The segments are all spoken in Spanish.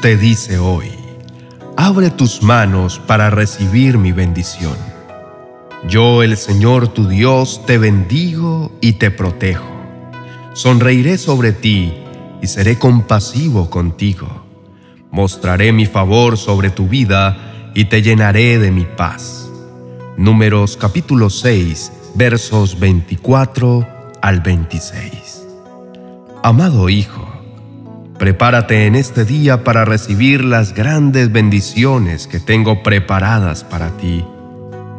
Te dice hoy, abre tus manos para recibir mi bendición. Yo, el Señor tu Dios, te bendigo y te protejo. Sonreiré sobre ti y seré compasivo contigo. Mostraré mi favor sobre tu vida y te llenaré de mi paz. Números capítulo 6, versos 24 al 26. Amado Hijo, prepárate en este día para recibir las grandes bendiciones que tengo preparadas para ti.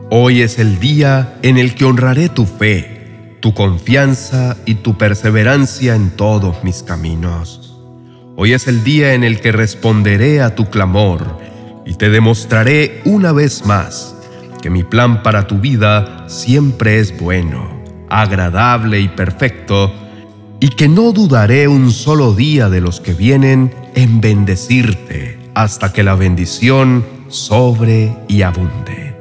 Hoy es el día en el que honraré tu fe, tu confianza y tu perseverancia en todos mis caminos. Hoy es el día en el que responderé a tu clamor y te demostraré una vez más que mi plan para tu vida siempre es bueno, agradable y perfecto, y que no dudaré un solo día de los que vienen en bendecirte hasta que la bendición sobre y abunde.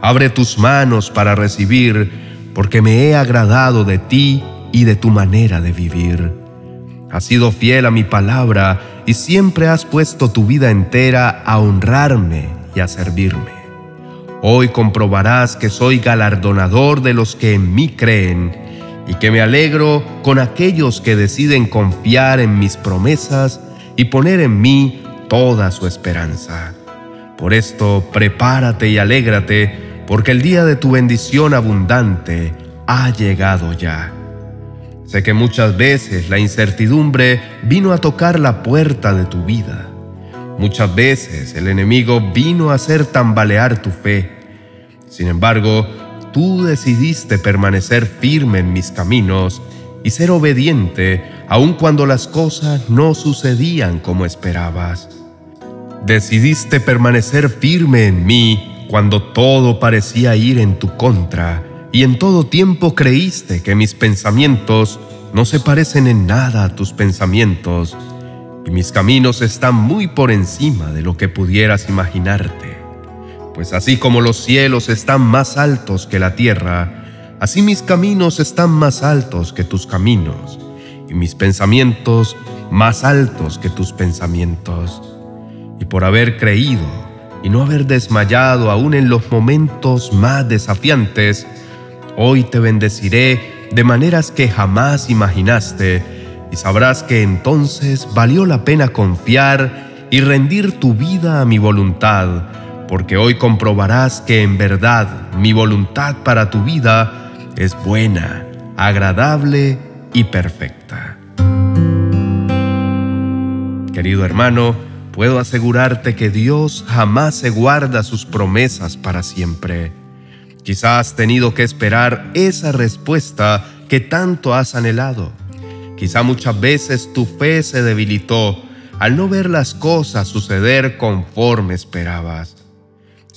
Abre tus manos para recibir, porque me he agradado de ti y de tu manera de vivir. Has sido fiel a mi palabra y siempre has puesto tu vida entera a honrarme y a servirme. Hoy comprobarás que soy galardonador de los que en mí creen y que me alegro con aquellos que deciden confiar en mis promesas y poner en mí toda su esperanza. Por esto, prepárate y alégrate, porque el día de tu bendición abundante ha llegado ya. Sé que muchas veces la incertidumbre vino a tocar la puerta de tu vida Muchas veces el enemigo vino a hacer tambalear tu fe. Sin embargo, tú decidiste permanecer firme en mis caminos y ser obediente aun cuando las cosas no sucedían como esperabas. Decidiste permanecer firme en mí cuando todo parecía ir en tu contra y en todo tiempo creíste que mis pensamientos no se parecen en nada a tus pensamientos y mis caminos están muy por encima de lo que pudieras imaginarte. Pues así como los cielos están más altos que la tierra, así mis caminos están más altos que tus caminos, y mis pensamientos más altos que tus pensamientos. Y por haber creído y no haber desmayado aún en los momentos más desafiantes, hoy te bendeciré de maneras que jamás imaginaste y sabrás que entonces valió la pena confiar y rendir tu vida a mi voluntad, porque hoy comprobarás que en verdad mi voluntad para tu vida es buena, agradable y perfecta. Querido hermano, puedo asegurarte que Dios jamás se guarda sus promesas para siempre. Quizás has tenido que esperar esa respuesta que tanto has anhelado Quizá muchas veces tu fe se debilitó al no ver las cosas suceder conforme esperabas.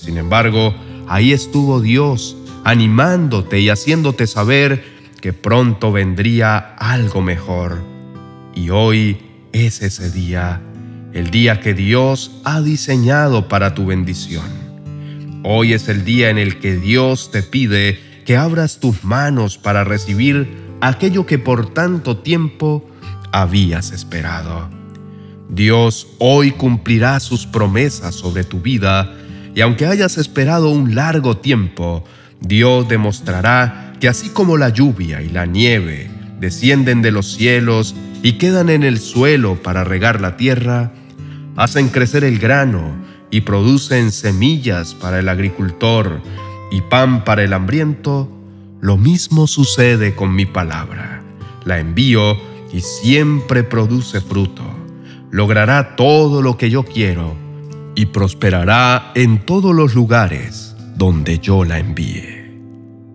Sin embargo, ahí estuvo Dios animándote y haciéndote saber que pronto vendría algo mejor. Y hoy es ese día, el día que Dios ha diseñado para tu bendición. Hoy es el día en el que Dios te pide que abras tus manos para recibir aquello que por tanto tiempo habías esperado. Dios hoy cumplirá sus promesas sobre tu vida y aunque hayas esperado un largo tiempo, Dios demostrará que así como la lluvia y la nieve descienden de los cielos y quedan en el suelo para regar la tierra, hacen crecer el grano y producen semillas para el agricultor y pan para el hambriento, lo mismo sucede con mi palabra. La envío y siempre produce fruto. Logrará todo lo que yo quiero y prosperará en todos los lugares donde yo la envíe.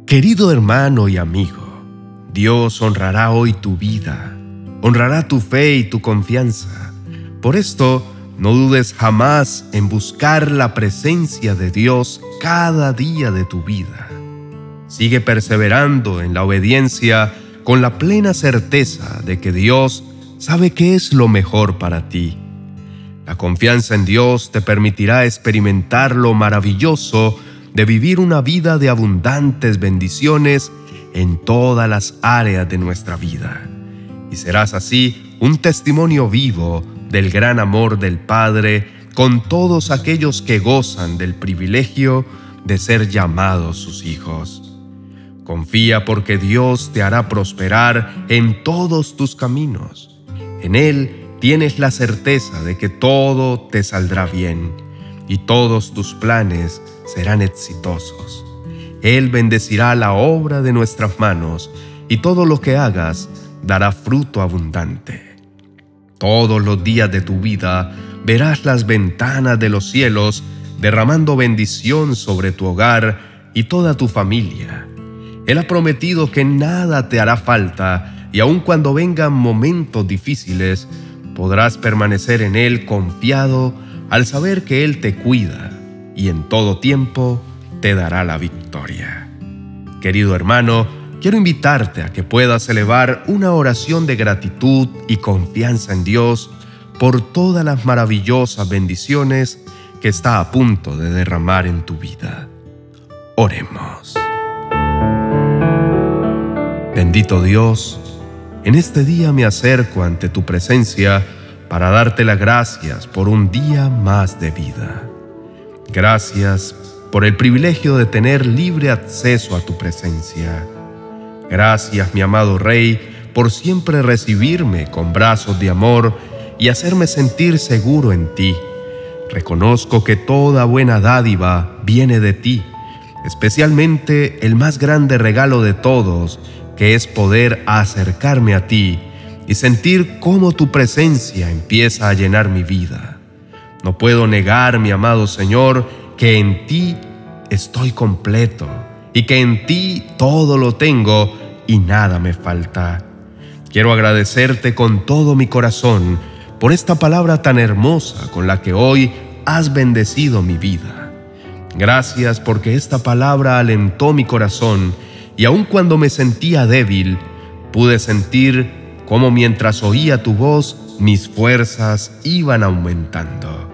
Querido hermano y amigo, Dios honrará hoy tu vida, honrará tu fe y tu confianza. Por esto, no dudes jamás en buscar la presencia de Dios cada día de tu vida. Sigue perseverando en la obediencia con la plena certeza de que Dios sabe qué es lo mejor para ti. La confianza en Dios te permitirá experimentar lo maravilloso de vivir una vida de abundantes bendiciones en todas las áreas de nuestra vida. Y serás así un testimonio vivo del gran amor del Padre con todos aquellos que gozan del privilegio de ser llamados sus hijos. Confía porque Dios te hará prosperar en todos tus caminos. En Él tienes la certeza de que todo te saldrá bien y todos tus planes serán exitosos. Él bendecirá la obra de nuestras manos y todo lo que hagas dará fruto abundante. Todos los días de tu vida verás las ventanas de los cielos derramando bendición sobre tu hogar y toda tu familia. Él ha prometido que nada te hará falta y aun cuando vengan momentos difíciles, podrás permanecer en Él confiado al saber que Él te cuida y en todo tiempo te dará la victoria. Querido hermano, quiero invitarte a que puedas elevar una oración de gratitud y confianza en Dios por todas las maravillosas bendiciones que está a punto de derramar en tu vida. Oremos. Bendito Dios, en este día me acerco ante tu presencia para darte las gracias por un día más de vida. Gracias por el privilegio de tener libre acceso a tu presencia. Gracias, mi amado Rey, por siempre recibirme con brazos de amor y hacerme sentir seguro en ti. Reconozco que toda buena dádiva viene de ti, especialmente el más grande regalo de todos, que es poder acercarme a ti y sentir cómo tu presencia empieza a llenar mi vida. No puedo negar, mi amado Señor, que en ti estoy completo y que en ti todo lo tengo y nada me falta. Quiero agradecerte con todo mi corazón por esta palabra tan hermosa con la que hoy has bendecido mi vida. Gracias porque esta palabra alentó mi corazón y aun cuando me sentía débil, pude sentir cómo mientras oía tu voz mis fuerzas iban aumentando.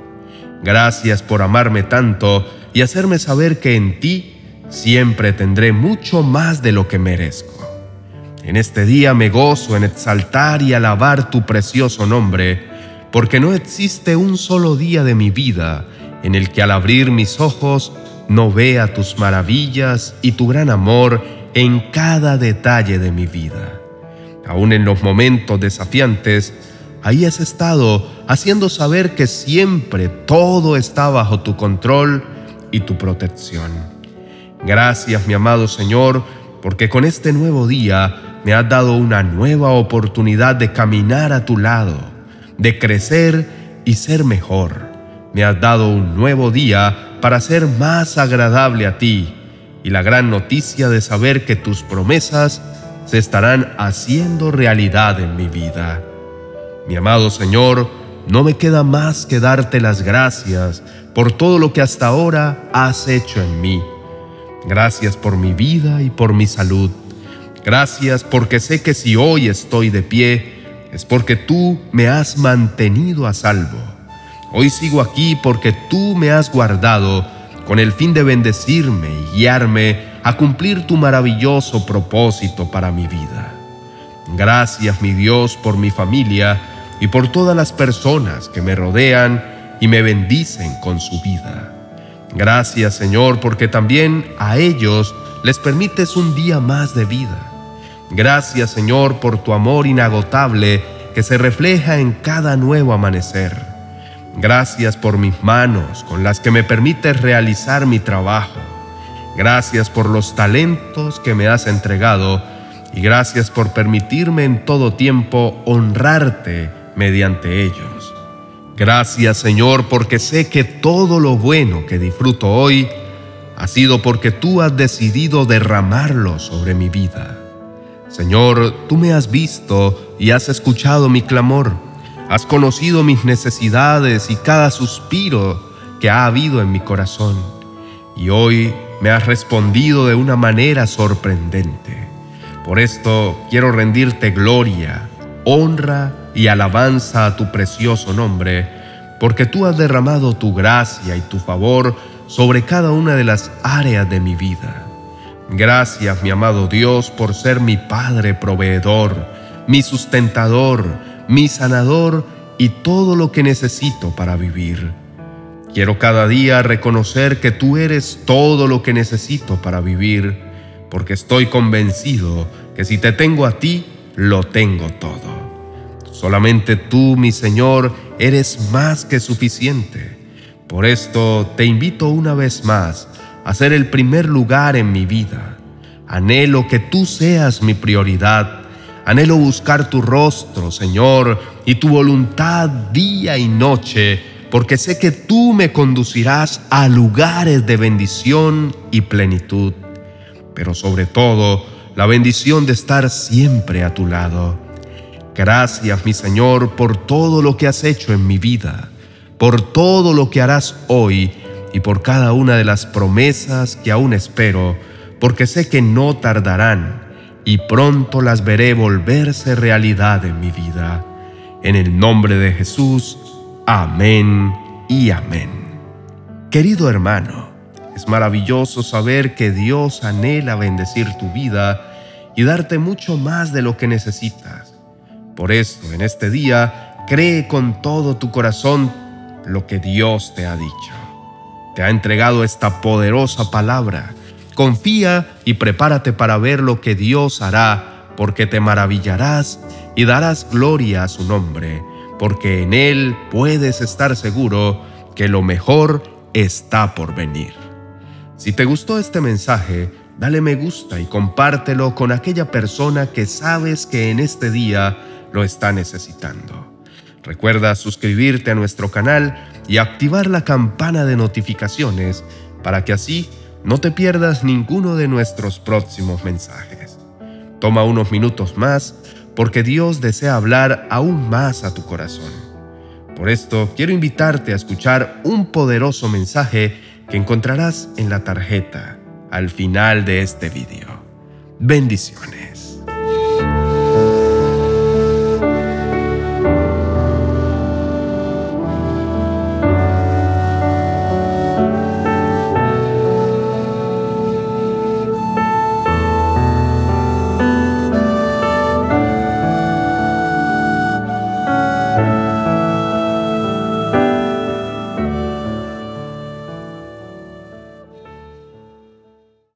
Gracias por amarme tanto y hacerme saber que en ti siempre tendré mucho más de lo que merezco. En este día me gozo en exaltar y alabar tu precioso nombre, porque no existe un solo día de mi vida en el que al abrir mis ojos no vea tus maravillas y tu gran amor en cada detalle de mi vida. Aún en los momentos desafiantes, ahí has estado haciendo saber que siempre todo está bajo tu control y tu protección. Gracias, mi amado Señor, porque con este nuevo día me has dado una nueva oportunidad de caminar a tu lado de crecer y ser mejor. Me has dado un nuevo día para ser más agradable a ti y la gran noticia de saber que tus promesas se estarán haciendo realidad en mi vida. Mi amado Señor, no me queda más que darte las gracias por todo lo que hasta ahora has hecho en mí. Gracias por mi vida y por mi salud. Gracias porque sé que si hoy estoy de pie, es porque tú me has mantenido a salvo. Hoy sigo aquí porque tú me has guardado con el fin de bendecirme y guiarme a cumplir tu maravilloso propósito para mi vida. Gracias, mi Dios, por mi familia y por todas las personas que me rodean y me bendicen con su vida. Gracias, Señor, porque también a ellos les permites un día más de vida. Gracias Señor por tu amor inagotable que se refleja en cada nuevo amanecer. Gracias por mis manos con las que me permites realizar mi trabajo. Gracias por los talentos que me has entregado y gracias por permitirme en todo tiempo honrarte mediante ellos. Gracias Señor porque sé que todo lo bueno que disfruto hoy ha sido porque tú has decidido derramarlo sobre mi vida. Señor, tú me has visto y has escuchado mi clamor. Has conocido mis necesidades y cada suspiro que ha habido en mi corazón. Y hoy me has respondido de una manera sorprendente. Por esto quiero rendirte gloria, honra y alabanza a tu precioso nombre, porque tú has derramado tu gracia y tu favor sobre cada una de las áreas de mi vida. Gracias, mi amado Dios, por ser mi Padre proveedor, mi sustentador, mi sanador y todo lo que necesito para vivir. Quiero cada día reconocer que tú eres todo lo que necesito para vivir, porque estoy convencido que si te tengo a ti, lo tengo todo. Solamente tú, mi Señor, eres más que suficiente. Por esto te invito una vez más a ser el primer lugar en mi vida. Anhelo que tú seas mi prioridad. Anhelo buscar tu rostro, Señor, y tu voluntad día y noche, porque sé que tú me conducirás a lugares de bendición y plenitud. Pero sobre todo, la bendición de estar siempre a tu lado. Gracias, mi Señor, por todo lo que has hecho en mi vida, por todo lo que harás hoy y por cada una de las promesas que aún espero, porque sé que no tardarán y pronto las veré volverse realidad en mi vida. En el nombre de Jesús, amén y amén. Querido hermano, es maravilloso saber que Dios anhela bendecir tu vida y darte mucho más de lo que necesitas. Por esto, en este día, cree con todo tu corazón lo que Dios te ha dicho. Te ha entregado esta poderosa palabra. Confía y prepárate para ver lo que Dios hará, porque te maravillarás y darás gloria a su nombre, porque en Él puedes estar seguro que lo mejor está por venir. Si te gustó este mensaje, dale me gusta y compártelo con aquella persona que sabes que en este día lo está necesitando. Recuerda suscribirte a nuestro canal y activar la campana de notificaciones para que así no te pierdas ninguno de nuestros próximos mensajes. Toma unos minutos más porque Dios desea hablar aún más a tu corazón. Por esto quiero invitarte a escuchar un poderoso mensaje que encontrarás en la tarjeta al final de este video. Bendiciones.